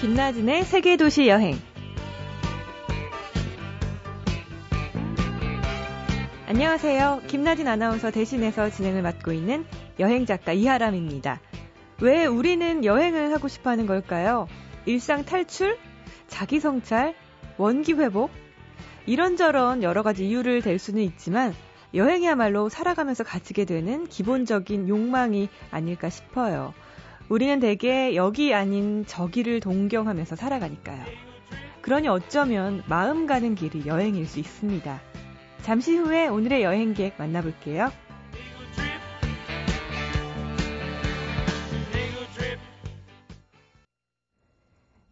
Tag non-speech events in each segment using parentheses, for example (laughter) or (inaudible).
김나진의 세계도시 여행. 안녕하세요. 김나진 아나운서 대신해서 진행을 맡고 있는 여행작가 이하람입니다. 왜 우리는 여행을 하고 싶어 하는 걸까요? 일상 탈출? 자기 성찰? 원기 회복? 이런저런 여러 가지 이유를 댈 수는 있지만 여행이야말로 살아가면서 가지게 되는 기본적인 욕망이 아닐까 싶어요. 우리는 대개 여기 아닌 저기를 동경하면서 살아가니까요. 그러니 어쩌면 마음 가는 길이 여행일 수 있습니다. 잠시 후에 오늘의 여행객 만나볼게요.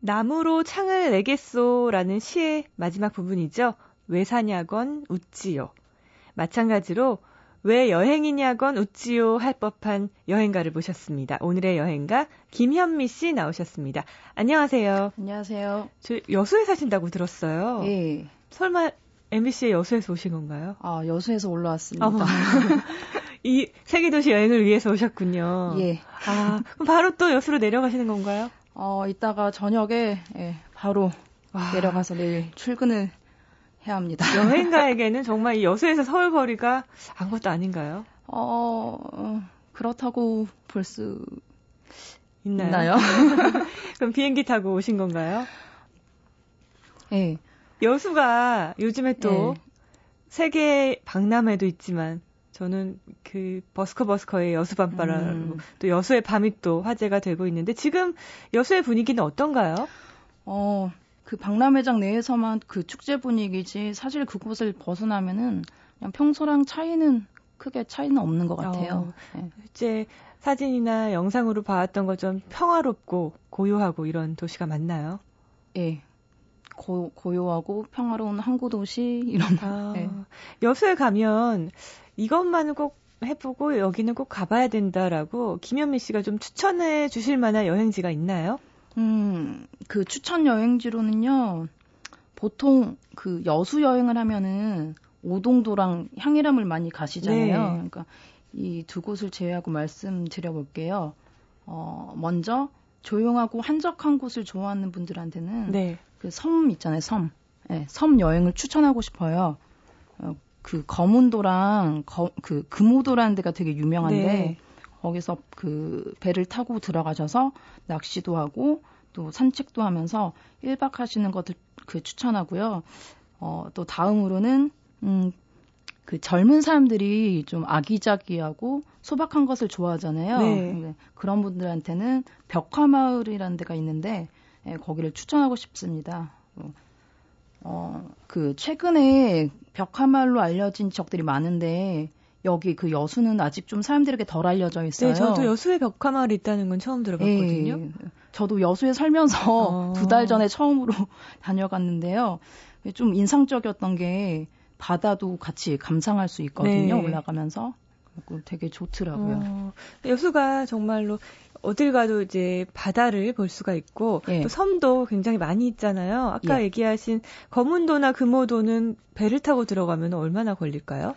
나무로 창을 내겠소라는 시의 마지막 부분이죠. 왜 사냐건 웃지요. 마찬가지로 왜 여행이냐건 웃지요 할 법한 여행가를 모셨습니다. 오늘의 여행가 김현미 씨 나오셨습니다. 안녕하세요. 안녕하세요. 저 여수에 사신다고 들었어요. 예. 설마 MBC의 여수에서 오신 건가요? 아, 여수에서 올라왔습니다. 어, (laughs) 이 세계도시 여행을 위해서 오셨군요. 예. 아, 그럼 바로 또 여수로 내려가시는 건가요? 어, 이따가 저녁에 예, 바로 와. 내려가서 내일 출근을 해야 합니다. (laughs) 여행가에게는 정말 이 여수에서 서울 거리가 아무것도 아닌가요? 어, 그렇다고 볼 수 있나요? 있나요? (laughs) (laughs) 그럼 비행기 타고 오신 건가요? 예. 여수가 요즘에 또 네. 세계 박람회도 있지만 저는 그 버스커 버스커의 여수 밤바람 음. 또 여수의 밤이 또 화제가 되고 있는데 지금 여수의 분위기는 어떤가요? 어, 그 박람회장 내에서만 그 축제 분위기지 사실 그곳을 벗어나면은 그냥 평소랑 차이는 크게 차이는 없는 것 같아요. 어, 네. 실제 사진이나 영상으로 봐왔던 것 좀 평화롭고 고요하고 이런 도시가 맞나요? 예, 고, 고요하고 평화로운 항구 도시 이런. 아, 네. 여수에 가면 이것만은 꼭 해보고 여기는 꼭 가봐야 된다라고 김현미 씨가 좀 추천해 주실 만한 여행지가 있나요? 음, 그 추천 여행지로는요. 보통 그 여수 여행을 하면은 오동도랑 향일암을 많이 가시잖아요. 네. 그러니까 이 두 곳을 제외하고 말씀드려 볼게요. 어, 먼저 조용하고 한적한 곳을 좋아하는 분들한테는 네. 그섬 있잖아요, 섬. 네, 섬 여행을 추천하고 싶어요. 어, 그 검은도랑 거, 그 금오도라는 데가 되게 유명한데 네. 거기서 그 배를 타고 들어가셔서 낚시도 하고 또 산책도 하면서 1박 하시는 것을 그 추천하고요. 어, 또 다음으로는 음, 그 젊은 사람들이 좀 아기자기하고 소박한 것을 좋아하잖아요. 네. 그런 분들한테는 벽화마을이라는 데가 있는데 예, 거기를 추천하고 싶습니다. 어, 그 최근에 벽화말로 알려진 지역들이 많은데 여기 그 여수는 아직 좀 사람들에게 덜 알려져 있어요. 네, 저도 여수에 벽화마을이 있다는 건 처음 들어봤거든요. 네, 저도 여수에 살면서 어. (laughs) 두달 전에 처음으로 (laughs) 다녀갔는데요. 좀 인상적이었던 게 바다도 같이 감상할 수 있거든요. 네. 올라가면서. 되게 좋더라고요. 어, 여수가 정말로 어딜 가도 이제 바다를 볼 수가 있고 예. 또 섬도 굉장히 많이 있잖아요. 아까 예. 얘기하신 검은도나 금오도는 배를 타고 들어가면 얼마나 걸릴까요?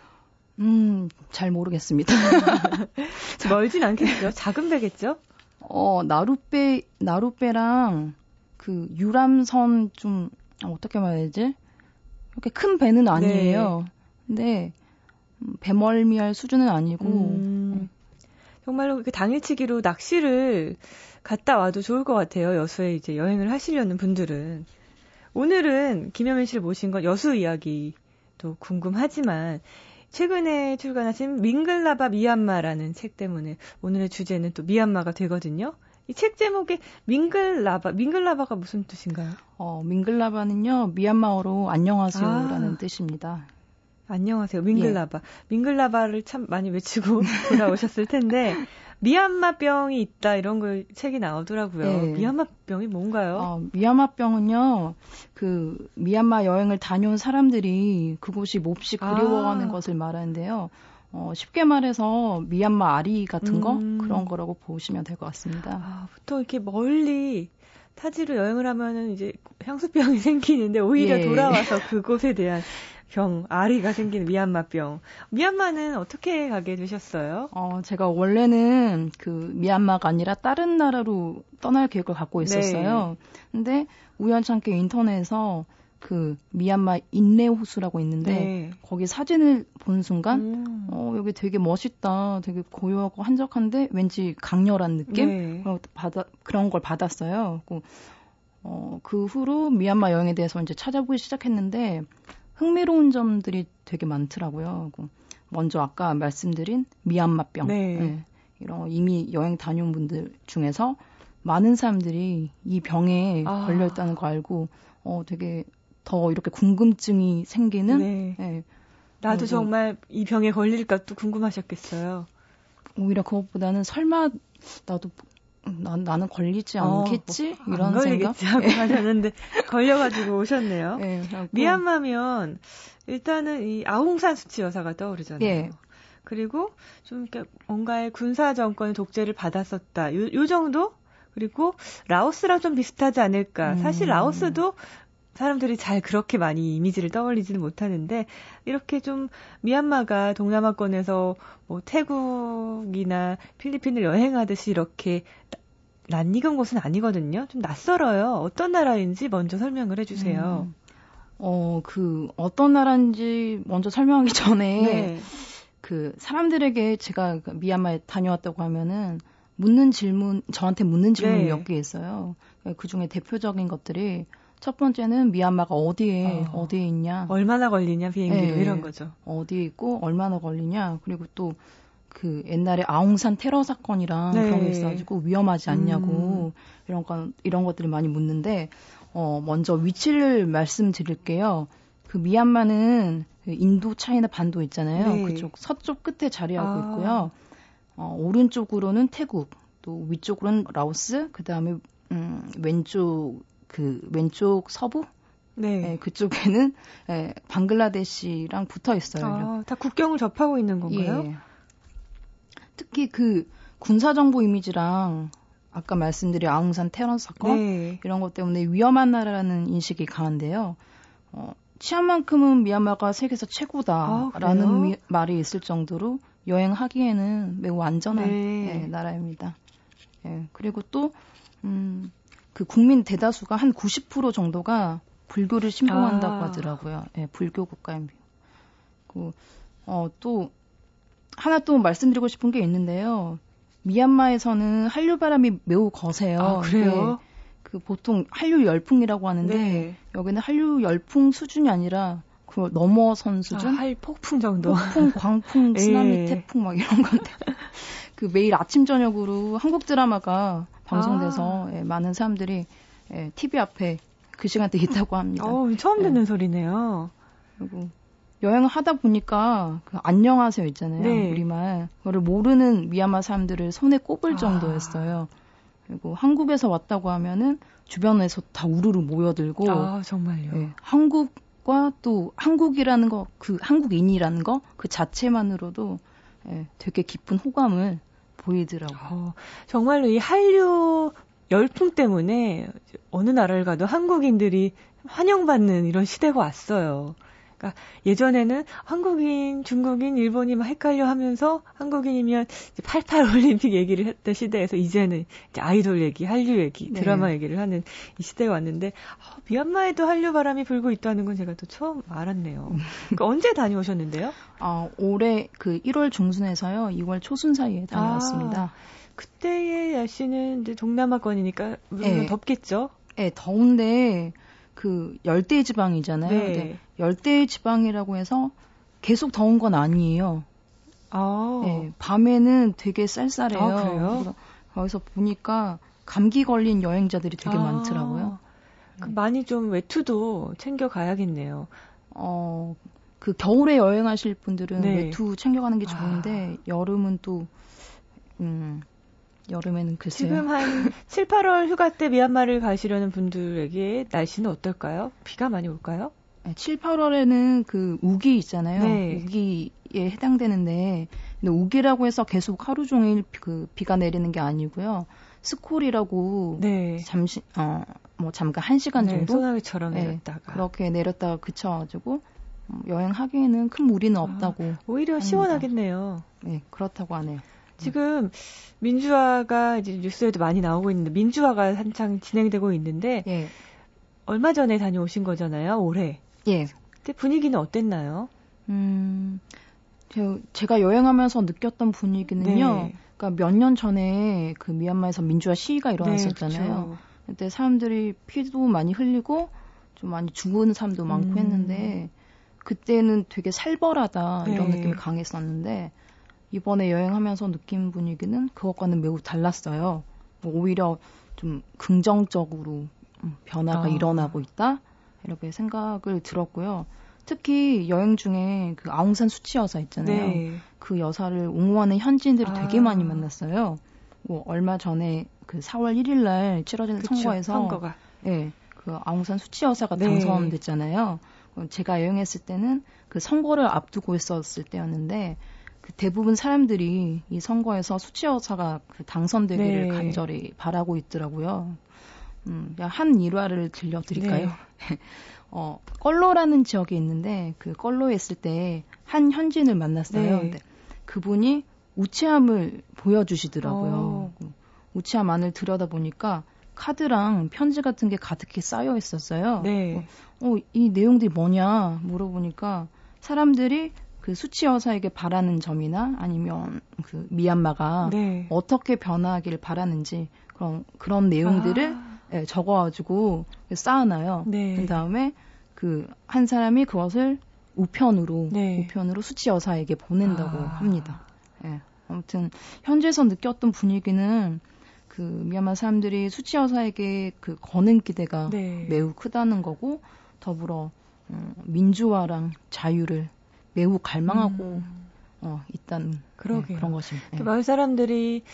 음, 잘 모르겠습니다. (laughs) 멀진 않겠죠? 작은 배겠죠? 어, 나룻배, 나룻배랑 그 유람선 좀, 아, 어떻게 말해야지? 이렇게 큰 배는 아니에요. 네. 근데, 음, 배멀미할 수준은 아니고, 음. 정말로 그 당일치기로 낚시를 갔다 와도 좋을 것 같아요. 여수에 이제 여행을 하시려는 분들은. 오늘은 김현민 씨를 모신 건 여수 이야기도 궁금하지만 최근에 출간하신 밍글라바 미얀마라는 책 때문에 오늘의 주제는 또 미얀마가 되거든요. 이 책 제목에 밍글라바, 밍글라바가 무슨 뜻인가요? 어, 밍글라바는요, 미얀마어로 안녕하세요라는 아. 뜻입니다. 안녕하세요. 밍글라바. 예. 밍글라바를 참 많이 외치고 (laughs) 돌아오셨을 텐데 미얀마병이 있다 이런 걸 책이 나오더라고요. 예. 미얀마병이 뭔가요? 어, 미얀마병은요. 그 미얀마 여행을 다녀온 사람들이 그곳이 몹시 그리워하는 아. 것을 말하는데요. 어, 쉽게 말해서 미얀마 아리 같은 거 음. 그런 거라고 보시면 될 것 같습니다. 아, 보통 이렇게 멀리 타지로 여행을 하면은 이제 향수병이 (laughs) 생기는데 오히려 예. 돌아와서 그곳에 대한 병, 아리가 생기는 미얀마병. 미얀마는 어떻게 가게 되셨어요? 어, 제가 원래는 그 미얀마가 아니라 다른 나라로 떠날 계획을 갖고 있었어요. 네. 근데 우연찮게 인터넷에서 그 미얀마 인내 호수라고 있는데 네. 거기 사진을 본 순간 음. 어 여기 되게 멋있다, 되게 고요하고 한적한데 왠지 강렬한 느낌 네. 받아 그런 걸 받았어요. 그, 어, 그 후로 미얀마 여행에 대해서 이제 찾아보기 시작했는데 흥미로운 점들이 되게 많더라고요. 그 먼저 아까 말씀드린 미얀마병 네. 네. 이런 이미 여행 다녀온 분들 중에서 많은 사람들이 이 병에 아. 걸려 있다는 거 알고 어 되게 더 이렇게 궁금증이 생기는. 네. 네. 나도 정말 이 병에 걸릴까 또 궁금하셨겠어요. 오히려 그것보다는 설마 나도 나, 나는 걸리지 어, 않겠지 어, 이런 생각 하고 하셨는데 걸려가지고 오셨네요. (laughs) 네, 미얀마면 일단은 이 아웅산 수치 여사가 떠오르잖아요. 네. 그리고 좀 이렇게 뭔가의 군사 정권의 독재를 받았었다. 요, 요 정도? 그리고 라오스랑 좀 비슷하지 않을까. 음. 사실 라오스도 사람들이 잘 그렇게 많이 이미지를 떠올리지는 못하는데 이렇게 좀 미얀마가 동남아권에서 뭐 태국이나 필리핀을 여행하듯이 이렇게 낯익은 곳은 아니거든요. 좀 낯설어요. 어떤 나라인지 먼저 설명을 해주세요. 음. 어, 그 어떤 나라인지 먼저 설명하기 전에 (laughs) 네. 그 사람들에게 제가 그 미얀마에 다녀왔다고 하면은 묻는 질문 저한테 묻는 질문이 네. 몇 개 있어요. 그 중에 대표적인 것들이 첫 번째는 미얀마가 어디에 어. 디에 있냐, 얼마나 걸리냐 비행기로 네. 이런 거죠. 어디에 있고 얼마나 걸리냐, 그리고 또 그 옛날에 아웅산 테러 사건이랑 네. 그런 게 있어가지고 위험하지 않냐고 음. 이런 건 이런 것들이 많이 묻는데 어 먼저 위치를 말씀드릴게요. 그 미얀마는 그 인도 차이나 반도 있잖아요. 네. 그쪽 서쪽 끝에 자리하고 아. 있고요. 어, 오른쪽으로는 태국, 또 위쪽으로는 라오스, 그 다음에 음, 왼쪽 그 왼쪽 서부 네. 네 그쪽에는 예, 방글라데시랑 붙어 있어요. 아, 다 국경을 접하고 있는 건가요? 예. 특히 그 군사 정보 이미지랑 아까 말씀드린 아웅산 테러 사건 네. 이런 것 때문에 위험한 나라라는 인식이 강한데요. 어, 치안만큼은 미얀마가 세계에서 최고다라는 아, 미, 말이 있을 정도로 여행하기에는 매우 안전한 네. 예, 나라입니다. 예, 그리고 또 음, 그 국민 대다수가 한 90% 정도가 불교를 신봉한다고 아. 하더라고요. 예, 불교 국가입니다. 그, 어, 또, 하나 또 말씀드리고 싶은 게 있는데요. 미얀마에서는 한류 바람이 매우 거세요. 아, 그래요? 예, 그 보통 한류 열풍이라고 하는데 네. 여기는 한류 열풍 수준이 아니라 그걸 넘어선 수준? 아, 할 폭풍 정도. 폭풍, 광풍, (laughs) 쓰나미, 예. 태풍 막 이런 건데. 그 매일 아침 저녁으로 한국 드라마가 방송돼서 아. 예, 많은 사람들이 예, TV 앞에 그 시간대 있다고 합니다. 어, 처음 듣는 예. 소리네요. 그리고 여행을 하다 보니까 그 안녕하세요 있잖아요. 네. 우리말. 그거를 모르는 미얀마 사람들을 손에 꼽을 아. 정도였어요. 그리고 한국에서 왔다고 하면은 주변에서 다 우르르 모여들고 아, 정말요. 예, 한국과 또 한국이라는 거, 그 한국인이라는 거 그 자체만으로도 예, 되게 깊은 호감을 보이더라고요. 어, 정말로 이 한류 열풍 때문에 어느 나라를 가도 한국인들이 환영받는 이런 시대가 왔어요. 그러니까 예전에는 한국인, 중국인, 일본이 막 헷갈려 하면서 한국인이면 88 올림픽 얘기를 했던 시대에서 이제는 이제 아이돌 얘기, 한류 얘기, 네. 드라마 네. 얘기를 하는 이 시대가 왔는데 어, 미얀마에도 한류 바람이 불고 있다는 건 제가 또 처음 알았네요. 그러니까 언제 다녀오셨는데요? 어, 올해 그 1월 중순에서요, 2월 초순 사이에 다녀왔습니다. 아, 그때의 날씨는 이제 동남아권이니까 물론 네. 덥겠죠? 네, 더운데 그 열대 지방이잖아요. 네. 열대 지방이라고 해서 계속 더운 건 아니에요. 아. 네, 밤에는 되게 쌀쌀해요. 아, 그래요? 거기서 보니까 감기 걸린 여행자들이 되게 아. 많더라고요. 그 많이 좀 외투도 챙겨 가야겠네요. 어, 그 겨울에 여행하실 분들은 네. 외투 챙겨가는 게 좋은데 아. 여름은 또 음, 여름에는 글쎄요. 지금 한 (laughs) 7, 8월 휴가 때 미얀마를 가시려는 분들에게 날씨는 어떨까요? 비가 많이 올까요? 7, 8월에는 그 우기 있잖아요. 네. 우기에 해당되는데 근데 우기라고 해서 계속 하루 종일 그 비가 내리는 게 아니고요. 스콜이라고 네. 잠시 어 뭐 잠깐 한 시간 네, 정도 소나기처럼 네, 내렸다가 그렇게 내렸다가 그쳐가지고 음, 여행하기에는 큰 무리는 아, 없다고. 아, 오히려 합니다. 시원하겠네요. 네, 그렇다고 하네요. 지금 민주화가 이제 뉴스에도 많이 나오고 있는데 민주화가 한창 진행되고 있는데 예. 얼마 전에 다녀오신 거잖아요, 올해. 예. 근데 분위기는 어땠나요? 음, 제가 여행하면서 느꼈던 분위기는요. 네. 그러니까 몇 년 전에 그 미얀마에서 민주화 시위가 일어났었잖아요. 네, 그때 사람들이 피도 많이 흘리고 좀 많이 죽은 사람도 많고 음. 했는데 그때는 되게 살벌하다 이런 네. 느낌이 강했었는데 이번에 여행하면서 느낀 분위기는 그것과는 매우 달랐어요. 뭐 오히려 좀 긍정적으로 음, 변화가 아. 일어나고 있다 이렇게 생각을 들었고요. 특히 여행 중에 그 아웅산 수치 여사 있잖아요. 네. 그 여사를 옹호하는 현지인들이 아. 되게 많이 만났어요. 뭐 얼마 전에 그 4월 1일 날 치러진 그쵸, 선거에서 선거가. 예. 그 아웅산 수치 여사가 네. 당선됐잖아요. 제가 여행했을 때는 그 선거를 앞두고 있었을 때였는데 그 대부분 사람들이 이 선거에서 수치 여사가 그 당선되기를 네. 간절히 바라고 있더라고요. 음, 한 일화를 들려드릴까요? 네. (laughs) 어, 껄로라는 지역이 있는데 그 껄로에 있을 때 한 현지인을 만났어요. 네. 그분이 우체함을 보여주시더라고요. 어. 우체함 안을 들여다 보니까 카드랑 편지 같은 게 가득히 쌓여 있었어요. 네. 어, 이 내용들이 뭐냐 물어보니까 사람들이 그 수치 여사에게 바라는 점이나 아니면 그 미얀마가 네. 어떻게 변화하길 바라는지 그런 그런 내용들을 아. 예, 적어가지고 쌓아놔요. 네. 그 다음에 그 한 사람이 그것을 우편으로 네. 우편으로 수치 여사에게 보낸다고 아. 합니다. 예. 아무튼 현지에서 느꼈던 분위기는 그 미얀마 사람들이 수치 여사에게 그 거는 기대가 네. 매우 크다는 거고 더불어 어, 민주화랑 자유를 매우 갈망하고 음. 어, 있다는 네, 그런 것입니다. 네. 마을 사람들이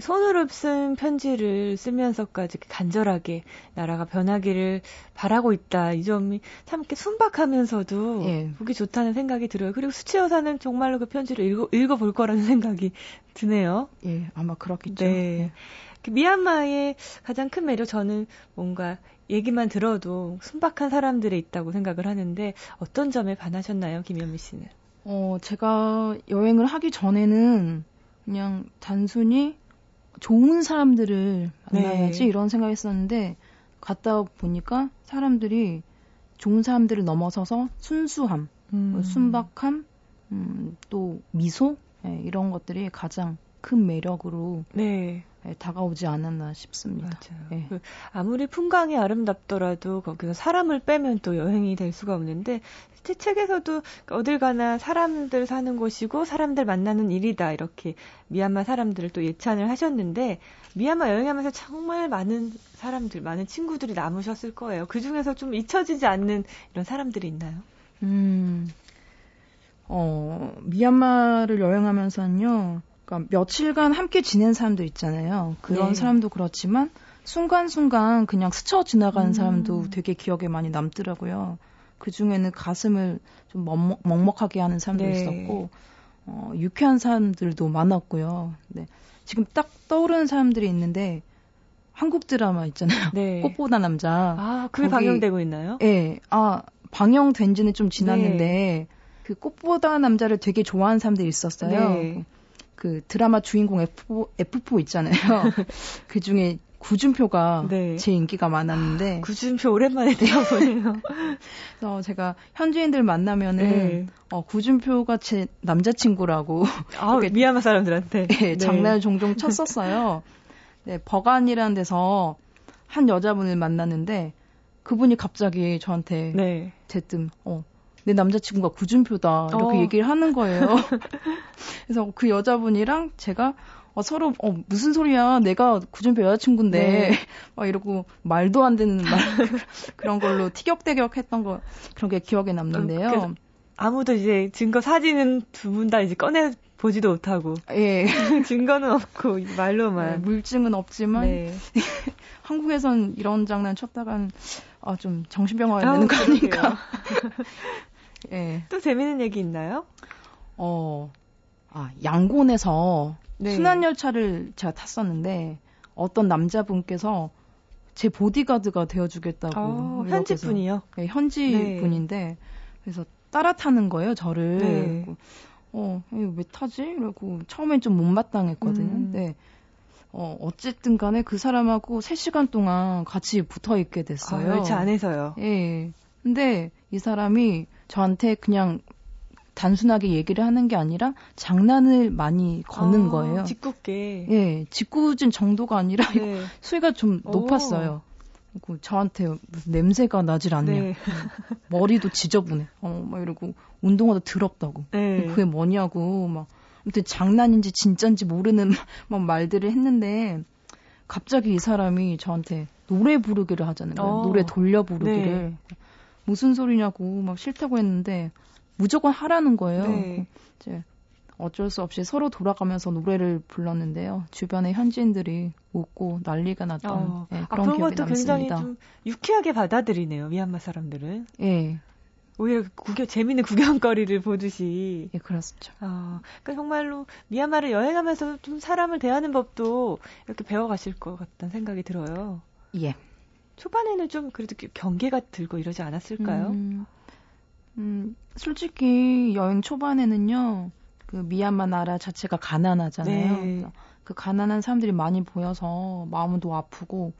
손으로 쓴 편지를 쓰면서까지 간절하게 나라가 변하기를 바라고 있다. 이 점이 참 이렇게 순박하면서도 예. 보기 좋다는 생각이 들어요. 그리고 수치 여사는 정말로 그 편지를 읽어, 읽어볼 거라는 (laughs) 생각이 드네요. 예, 아마 그렇겠죠. 네. 네. 그 미얀마의 가장 큰 매력 저는 뭔가 얘기만 들어도 순박한 사람들이 있다고 생각을 하는데 어떤 점에 반하셨나요, 김현미 씨는? 어, 제가 여행을 하기 전에는 그냥 단순히 좋은 사람들을 만나야지 네. 이런 생각했었는데 갔다 보니까 사람들이 좋은 사람들을 넘어서서 순수함, 음. 뭐 순박함, 음, 또 미소 네, 이런 것들이 가장 큰 매력으로 네. 네, 다가오지 않았나 싶습니다. 네. 그 아무리 풍광이 아름답더라도 거기서 사람을 빼면 또 여행이 될 수가 없는데 제 책에서도 어딜 가나 사람들 사는 곳이고 사람들 만나는 일이다 이렇게 미얀마 사람들을 또 예찬을 하셨는데 미얀마 여행하면서 정말 많은 사람들, 많은 친구들이 남으셨을 거예요. 그 중에서 좀 잊혀지지 않는 이런 사람들이 있나요? 음, 어, 미얀마를 여행하면서는요. 그러니까 며칠간 함께 지낸 사람도 있잖아요. 그런 네. 사람도 그렇지만 순간순간 그냥 스쳐 지나가는 음. 사람도 되게 기억에 많이 남더라고요. 그 중에는 가슴을 좀 먹먹, 먹먹하게 하는 사람도 네. 있었고, 어, 유쾌한 사람들도 많았고요. 네. 지금 딱 떠오르는 사람들이 있는데, 한국 드라마 있잖아요. 네. (laughs) 꽃보다 남자. 아, 그게 거기, 방영되고 있나요? 네. 아, 방영된 지는 좀 지났는데, 네. 그 꽃보다 남자를 되게 좋아하는 사람들이 있었어요. 네. 그 드라마 주인공 F4, F4 있잖아요. (laughs) 그 중에 구준표가 네. 제 인기가 많았는데 아, 구준표 오랜만에 들어보네요. (laughs) 그래서 제가 현지인들 만나면은 네. 어, 구준표가 제 남자친구라고 아, (laughs) 미얀마 사람들한테 네, 장난을 종종 쳤었어요. 네, 버간이라는 데서 한 여자분을 만났는데 그분이 갑자기 저한테 네. 대뜸 어, 내 남자친구가 구준표다 이렇게 어. 얘기를 하는 거예요. (laughs) 그래서 그 여자분이랑 제가 어, 서로 어, 무슨 소리야 내가 구준표 여자친구인데 네. (laughs) 막 이러고 말도 안 되는 말 (laughs) 그런 걸로 티격태격했던 거 그런 게 기억에 남는데요. 어, 아무도 이제 증거 사진은 두 분 다 이제 꺼내 보지도 못하고. 예. 증거는 없고 말로만. 네, 물증은 없지만 네. 한국에선 이런 장난 쳤다간 아, 좀 정신병 와야 되는 거 아닌가. 예. 또 재밌는 얘기 있나요? 어, 아, 양곤에서 네. 순환열차를 제가 탔었는데 어떤 남자분께서 제 보디가드가 되어주겠다고. 어, 현지 분이요? 네, 현지 네. 분인데 그래서 따라 타는 거예요, 저를. 네. 어, 왜 타지? 이러고 처음엔 좀 못마땅했거든요. 음. 네. 어, 어쨌든 간에 그 사람하고 3시간 동안 같이 붙어 있게 됐어요. 아, 열차 안에서요? 예. 근데 이 사람이 저한테 그냥 단순하게 얘기를 하는 게 아니라 장난을 많이 거는 아, 거예요. 짓궂게. 예, 짓궂은 정도가 아니라 네. 수위가 좀 높았어요. 그 저한테 무슨 냄새가 나질 않냐. 네. 머리도 지저분해. 어, 막 이러고 운동화도 더럽다고. 네. 그게 뭐냐고 막 아무튼 장난인지 진짠지 모르는 (laughs) 막 말들을 했는데 갑자기 이 사람이 저한테 노래 부르기를 하자는 거예요. 어. 노래 돌려 부르기를. 네. 무슨 소리냐고 막 싫다고 했는데 무조건 하라는 거예요. 네. 이제 어쩔 수 없이 서로 돌아가면서 노래를 불렀는데요. 주변의 현지인들이 웃고 난리가 났던 어. 네, 그런, 아, 그런 것도 굉장히 좀 유쾌하게 받아들이네요. 미얀마 사람들은. 예. 오히려 구경 재미있는 구경거리를 보듯이. 예, 그렇죠. 아, 그러니까 정말로 미얀마를 여행하면서 좀 사람을 대하는 법도 이렇게 배워가실 것 같다는 생각이 들어요. 예. 초반에는 좀 그래도 경계가 들고 이러지 않았을까요? 음, 음 솔직히 여행 초반에는요, 그 미얀마 나라 자체가 가난하잖아요. 네. 그 가난한 사람들이 많이 보여서 마음도 아프고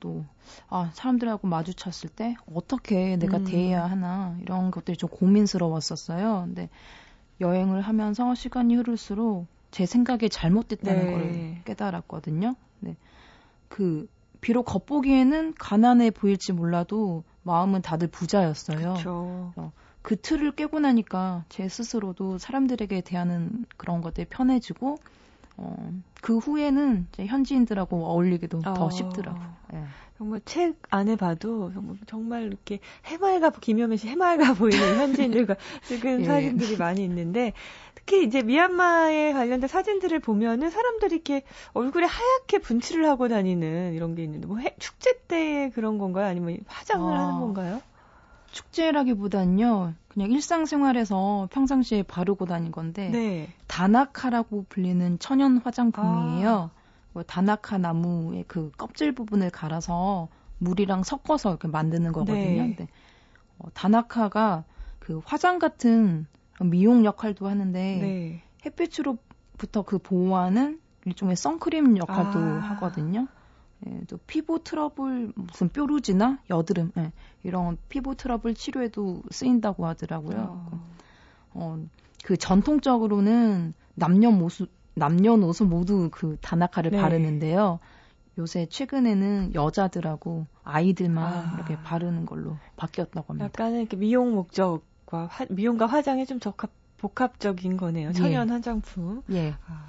또 아, 사람들하고 마주쳤을 때 어떻게 내가 음. 대해야 하나 이런 것들이 좀 고민스러웠었어요. 근데 여행을 하면서 시간이 흐를수록 제 생각이 잘못됐다는 네. 걸 깨달았거든요. 네. 그 비록 겉보기에는 가난해 보일지 몰라도 마음은 다들 부자였어요. 어, 그 틀을 깨고 나니까 제 스스로도 사람들에게 대하는 그런 것들이 편해지고 어, 그 후에는 이제 현지인들하고 어울리기도 어, 더 쉽더라고요. 네. 정말 책 안에 봐도 정말, 정말 이렇게 해맑아 김효민 씨 해맑아 보이는 (laughs) 현지인들과 지금 예. 사진들이 많이 있는데 특히 이제 미얀마에 관련된 사진들을 보면은 사람들이 이렇게 얼굴에 하얗게 분칠을 하고 다니는 이런 게 있는데 뭐 해, 축제 때 그런 건가요? 아니면 화장을 아, 하는 건가요? 축제라기보단요. 그냥 일상생활에서 평상시에 바르고 다닌 건데 네. 다나카라고 불리는 천연 화장품이에요. 아. 뭐 다나카 나무의 그 껍질 부분을 갈아서 물이랑 섞어서 이렇게 만드는 거거든요. 네. 근데 어, 다나카가 그 화장 같은 미용 역할도 하는데 네. 햇빛으로부터 그 보호하는 일종의 선크림 역할도 아. 하거든요. 예, 또 피부 트러블 무슨 뾰루지나 여드름 예, 이런 피부 트러블 치료에도 쓰인다고 하더라고요. 어. 어, 그 전통적으로는 남녀모수 남녀노소 모두 그 다나카를 네. 바르는데요. 요새 최근에는 여자들하고 아이들만 아. 이렇게 바르는 걸로 바뀌었다고 합니다. 약간은 이렇게 미용 목적과 화, 미용과 화장에 좀 적합 복합적인 거네요. 천연 예. 화장품. 예. 아.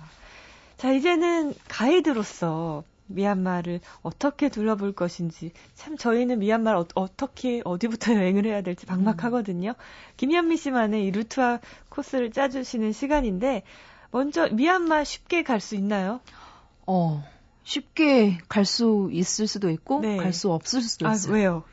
자, 이제는 가이드로서 미얀마를 어떻게 둘러볼 것인지 참 저희는 미얀마를 어, 떻게 어디부터 (laughs) 여행을 해야 될지 막막하거든요. 음. 김현미 씨만의 이 루트와 코스를 짜주시는 시간인데 먼저 미얀마 쉽게 갈 수 있나요? 어 쉽게 갈 수 있을 수도 있고 네. 갈수 없을 수도 아, 있어요. 왜요?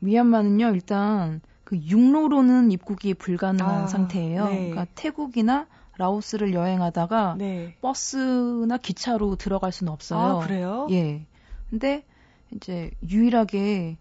미얀마는요 일단 그 육로로는 입국이 불가능한 아, 상태예요. 네. 그러니까 태국이나 라오스를 여행하다가 네. 버스나 기차로 들어갈 수는 없어요. 아, 그래요? 예. 근데 이제 유일하게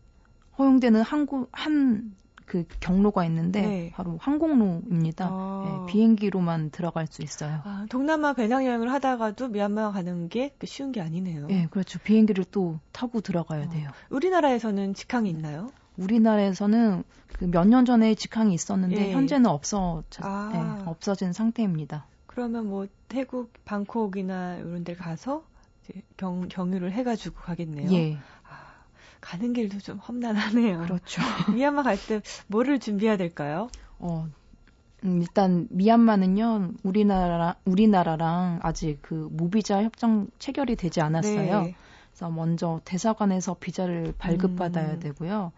허용되는 항구 한 그 경로가 있는데 네. 바로 항공로입니다. 아. 예, 비행기로만 들어갈 수 있어요. 아, 동남아 배낭 여행을 하다가도 미얀마 가는 게 쉬운 게 아니네요. 예, 그렇죠. 비행기를 또 타고 들어가야 어. 돼요. 우리나라에서는 직항이 있나요? 우리나라에서는 그 몇 년 전에 직항이 있었는데 예. 현재는 없어 아. 네, 없어진 상태입니다. 그러면 뭐 태국 방콕이나 이런 데 가서 경, 경유를 해가지고 가겠네요. 예. 아, 가는 길도 좀 험난하네요. 그렇죠. (laughs) 미얀마 갈 때 뭐를 준비해야 될까요? 어, 음, 일단 미얀마는요 우리나라 우리나라랑 아직 그 무비자 협정 체결이 되지 않았어요. 네. 그래서 먼저 대사관에서 비자를 발급받아야 음. 되고요.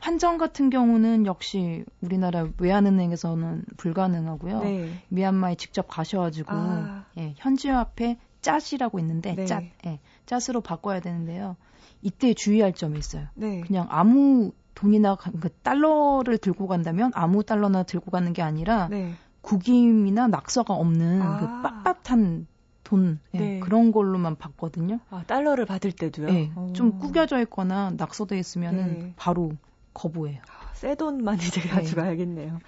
환전 같은 경우는 역시 우리나라 외환은행에서는 불가능하고요. 네. 미얀마에 직접 가셔가지고 아. 예, 현지화폐 짜시라고 있는데 네. 짜, 예, 짜스로 바꿔야 되는데요. 이때 주의할 점이 있어요. 네. 그냥 아무 돈이나 그 달러를 들고 간다면 아무 달러나 들고 가는 게 아니라 네. 구김이나 낙서가 없는 아. 그 빳빳한 돈 예, 네. 그런 걸로만 받거든요. 아, 달러를 받을 때도요? 예, 좀 구겨져 있거나 낙서돼 있으면은 네. 바로 거부해요. 아, 새 돈만 이제 네. 가져가야겠네요.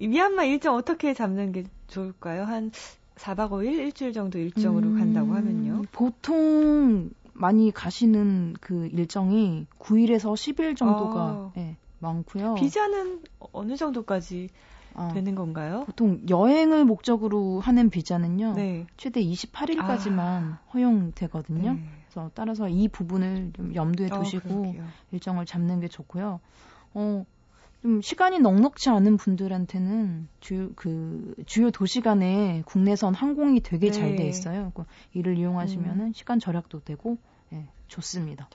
미얀마 일정 어떻게 잡는 게 좋을까요? 한 4박 5일, 일주일 정도 일정으로 음, 간다고 하면요. 보통 많이 가시는 그 일정이 9일에서 10일 정도가 어. 예, 많고요. 비자는 어느 정도까지 어, 되는 건가요? 보통 여행을 목적으로 하는 비자는요. 네. 최대 28일까지만 허용되거든요. 네. 그래서 따라서 이 부분을 좀 염두에 어, 두시고 그러게요. 일정을 잡는 게 좋고요. 어, 좀 시간이 넉넉치 않은 분들한테는 주요, 그, 주요 도시 간에 국내선 항공이 되게 잘 네. 돼 있어요. 그 이를 이용하시면은 시간 절약도 되고, 예, 좋습니다.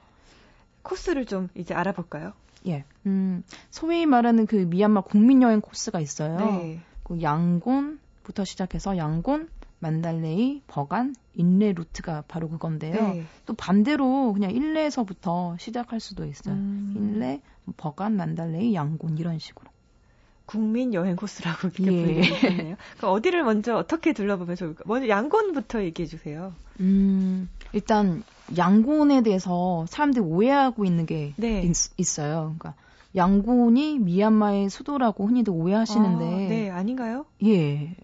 코스를 좀 이제 알아볼까요? 예. 음, 소위 말하는 그 미얀마 국민 여행 코스가 있어요. 네. 그 양곤부터 시작해서 양곤, 만달레이, 버간, 인레 루트가 바로 그건데요. 네. 또 반대로 그냥 일레에서부터 시작할 수도 있어요. 음, 인레, 버간, 만달레이, 양곤 이런 식으로. 국민 여행 코스라고 이렇게 예. 불리겠네요. 그럼 어디를 먼저 어떻게 둘러보면 좋을까? 먼저 양곤부터 얘기해 주세요. 음, 일단 양곤에 대해서 사람들이 오해하고 있는 게 네. 있, 어요 그러니까 양곤이 미얀마의 수도라고 흔히들 오해하시는데 아, 네, 아닌가요? 예.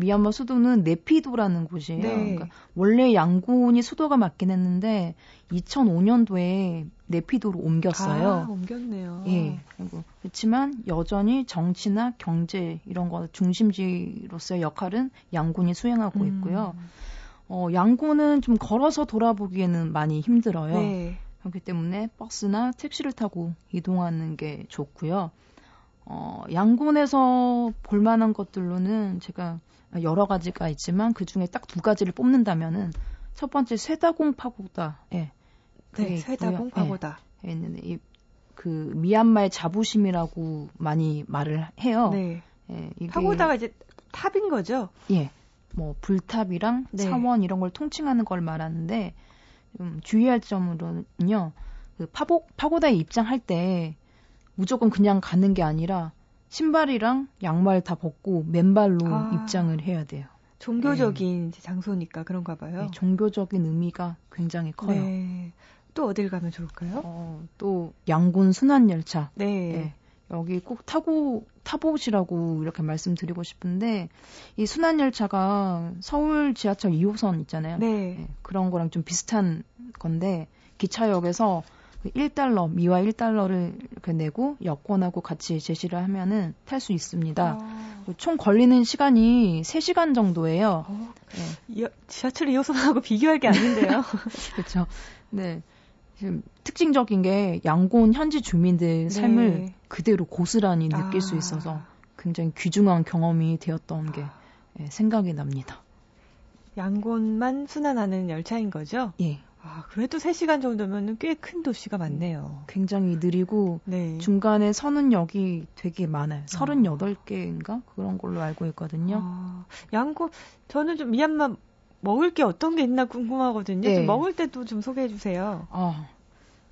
미얀마 수도는 네피도라는 곳이에요. 네. 그러니까 원래 양곤이 수도가 맞긴 했는데 2005년도에 네피도로 옮겼어요. 아, 옮겼네요. 예. 그리고 그렇지만 여전히 정치나 경제 이런 거 중심지로서의 역할은 양곤이 수행하고 있고요. 음, 어, 양곤은 좀 걸어서 돌아보기에는 많이 힘들어요. 네. 그렇기 때문에 버스나 택시를 타고 이동하는 게 좋고요. 어, 양곤에서 볼 만한 것들로는 제가 여러 가지가 있지만 그 중에 딱 두 가지를 뽑는다면은 첫 번째 쇠다공 파고다. 예. 네, 쇠다공. 파고다. 예, 있는데 이, 그 미얀마의 자부심이라고 많이 말을 해요. 네. 예, 이게 파고다가 이제 탑인 거죠? 예. 뭐 불탑이랑 네. 사원 이런 걸 통칭하는 걸 말하는데 좀 주의할 점으로는요. 그 파고 파고다에 입장할 때 무조건 그냥 가는 게 아니라 신발이랑 양말 다 벗고 맨발로 아. 입장을 해야 돼요. 종교적인 이제 장소니까 그런가 봐요. 네, 종교적인 의미가 굉장히 커요. 네. 또 어딜 가면 좋을까요? 어, 또 양곤 순환 열차. 네. 예. 여기 꼭 타고 타보시라고 이렇게 말씀드리고 싶은데 이 순환 열차가 서울 지하철 2호선 있잖아요. 네. 예, 그런 거랑 좀 비슷한 건데 기차역에서 그 1달러 미화 1달러를 이렇게 내고 여권하고 같이 제시를 하면은 탈 수 있습니다. 아, 총 걸리는 시간이 3시간 정도예요. 어, 예. 이- 지하철 2호선하고 (laughs) 비교할 게 아닌데요. (laughs) 그렇죠. 네. 지금 특징적인 게 양곤 현지 주민들 삶을 네. 그대로 고스란히 느낄 아. 수 있어서 굉장히 귀중한 경험이 되었던 게 예, 생각이 납니다. 양곤만 순환하는 열차인 거죠? 예. 아, 그래도 3시간 정도면 꽤 큰 도시가 많네요. 굉장히 느리고 네. 중간에 서는 역이 되게 많아요. 38개인가? 그런 걸로 알고 있거든요. 아, 양곤, 저는 좀 미얀마 먹을 게 어떤 게 있나 궁금하거든요. 네. 좀 먹을 때도 좀 소개해 주세요. 아,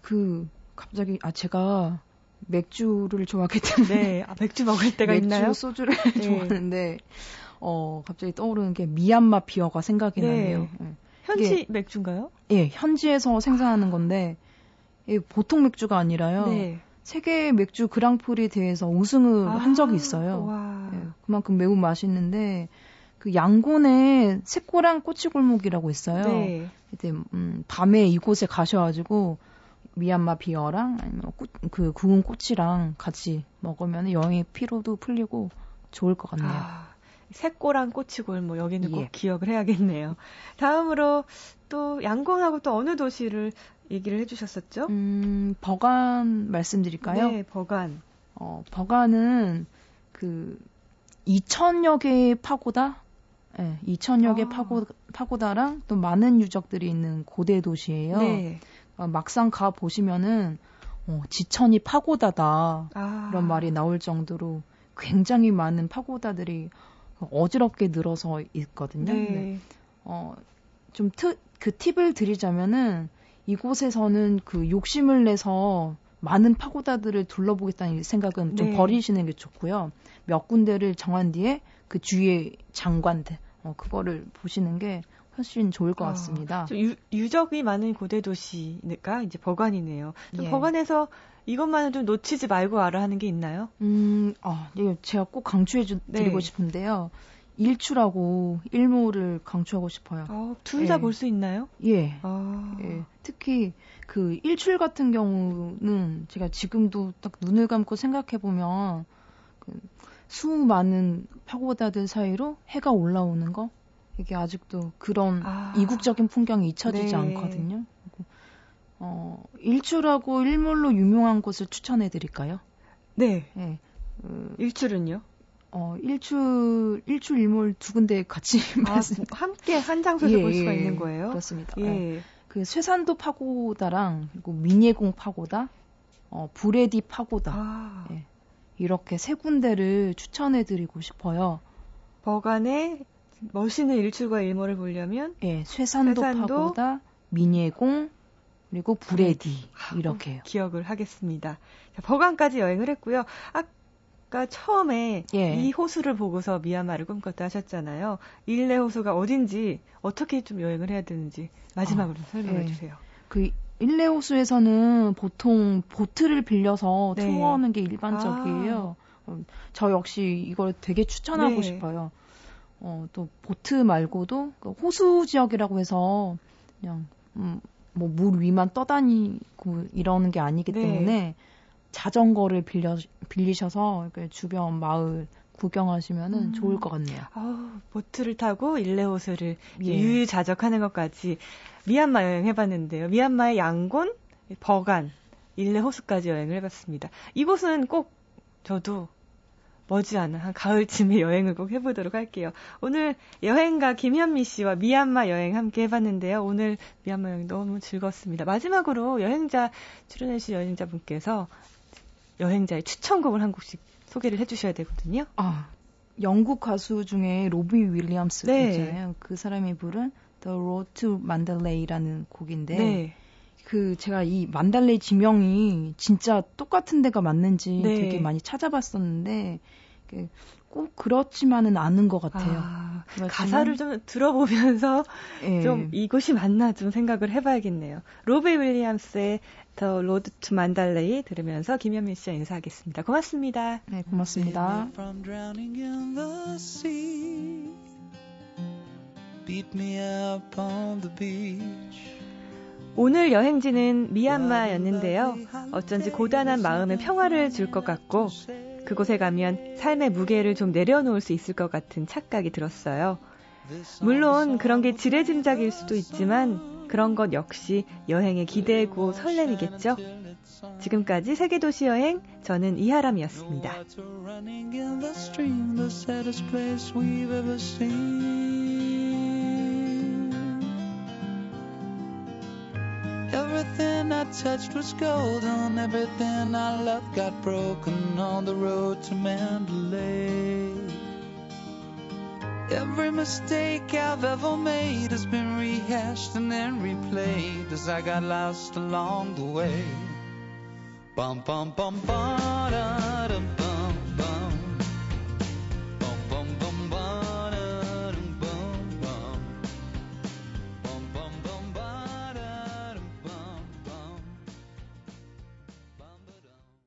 그 갑자기 아 제가 맥주를 좋아하기 때문에 네. 아, 맥주 먹을 때가 맥주, 있나요? 소주를 (laughs) 네. 좋아하는데 어 갑자기 떠오르는 게 미얀마 비어가 생각이 네. 나네요. 예. 현지 맥주인가요? 예, 현지에서 생산하는 건데 예, 보통 맥주가 아니라요. 네. 세계 맥주 그랑프리 대회에서 우승을 아, 한 적이 있어요. 와. 예, 그만큼 매우 맛있는데 그 양곤에 새꼬랑 꼬치골목이라고 있어요. 네. 이제 음, 밤에 이곳에 가셔가지고 미얀마 비어랑 아니면 꽃, 그 구운 꼬치랑 같이 먹으면 여행의 피로도 풀리고 좋을 것 같네요. 아, 새꼬랑 꼬치골 뭐 여기는 꼭 예. 기억을 해야겠네요. 다음으로 또 양곤하고 또 어느 도시를 얘기를 해주셨었죠? 음, 버간 말씀드릴까요? 네, 버간. 어, 버간은 그 2천여 개의 파고다, 예, 2천여 개 아. 파고, 파고다랑 또 많은 유적들이 있는 고대 도시예요. 네. 어, 막상 가 보시면은 어, 지천이 파고다다 아. 그런 말이 나올 정도로 굉장히 많은 파고다들이 어지럽게 늘어서 있거든요. 네. 네. 어, 좀 트, 그 팁을 드리자면은 이곳에서는 그 욕심을 내서 많은 파고다들을 둘러보겠다는 생각은 좀 네. 버리시는 게 좋고요. 몇 군데를 정한 뒤에 그 주위의 장관들, 어, 그거를 보시는 게 훨씬 좋을 것 아, 같습니다. 유, 유적이 많은 고대 도시가 이제 버관이네요. 예. 버관에서 이것만은 좀 놓치지 말고 알아 하는 게 있나요? 음, 아, 이거 제가 꼭 강추해 주, 네. 드리고 싶은데요. 일출하고 일몰을 강추하고 싶어요. 아, 둘다 볼수 예. 있나요? 예. 아. 예. 특히 그 일출 같은 경우는 제가 지금도 딱 눈을 감고 생각해 보면 그 수많은 파고다들 사이로 해가 올라오는 거 이게 아직도 그런 아. 이국적인 풍경이 잊혀지지 네. 않거든요. 어, 일출하고 일몰로 유명한 곳을 추천해 드릴까요? 네. 네. 어, 일출은요? 어, 일출, 일출 일몰 두 군데 같이 (laughs) 아, 함께 한 장소에서 예, 볼 수가 예, 있는 거예요? 그렇습니다. 예. 네. 그 쇠산도 파고다랑 그리고 민예공 파고다, 어, 브레디 파고다. 아. 예. 이렇게 세 군데를 추천해 드리고 싶어요. 바간의 멋있는 일출과 일몰을 보려면 예, 쇠산도, 쇠산도 파고다, 민예공, 그리고 브레디 아, 이렇게요. 기억을 하겠습니다. 자, 버간까지 여행을 했고요. 아까 처음에 예. 이 호수를 보고서 미얀마를 꿈꿨다 하셨잖아요. 일레 호수가 어딘지 어떻게 좀 여행을 해야 되는지 마지막으로 아, 설명해 예. 주세요. 그 일레 호수에서는 보통 보트를 빌려서 네. 투어하는 게 일반적이에요. 아. 어, 저 역시 이걸 되게 추천하고 네. 싶어요. 어, 또 보트 말고도 그 호수 지역이라고 해서 그냥 음, 뭐 물 위만 떠다니고 이러는 게 아니기 네. 때문에 자전거를 빌려 빌리셔서 주변 마을 구경하시면은 음. 좋을 것 같네요. 아, 보트를 타고 일레호수를 예. 유유자적하는 것까지 미얀마 여행 해봤는데요. 미얀마의 양곤, 버간, 일레호수까지 여행을 해봤습니다. 이곳은 꼭 저도 머지않아 한 가을쯤에 (laughs) 여행을 꼭 해보도록 할게요. 오늘 여행가 김현미 씨와 미얀마 여행 함께 해봤는데요. 오늘 미얀마 여행 너무 즐겁습니다. 마지막으로 여행자 출연해주신 여행자분께서 여행자의 추천곡을 한 곡씩 소개를 해주셔야 되거든요. 아 영국 가수 중에 로비 윌리엄스 네. 있잖아요. 그 사람이 부른 The Road to Mandalay라는 곡인데. 네. 그 제가 이 만달레 지명이 진짜 똑같은 데가 맞는지 네. 되게 많이 찾아봤었는데 꼭 그렇지만은 않은 것 같아요. 아, 가사를 좀 들어보면서 네. 좀 이곳이 맞나 좀 생각을 해봐야겠네요. 로비 윌리엄스의 The Road to Mandalay 들으면서 김현민 씨와 인사하겠습니다. 고맙습니다. 네, 고맙습니다. 오늘 여행지는 미얀마였는데요. 어쩐지 고단한 마음에 평화를 줄 것 같고 그곳에 가면 삶의 무게를 좀 내려놓을 수 있을 것 같은 착각이 들었어요. 물론 그런 게 지레짐작일 수도 있지만 그런 것 역시 여행의 기대고 설렘이겠죠? 지금까지 세계도시 여행 저는 이하람이었습니다. Everything I touched was golden. Everything I loved got broken on the road to Mandalay. Every mistake I've ever made has been rehashed and then replayed as I got lost along the way. Bum bum bum ba da dum.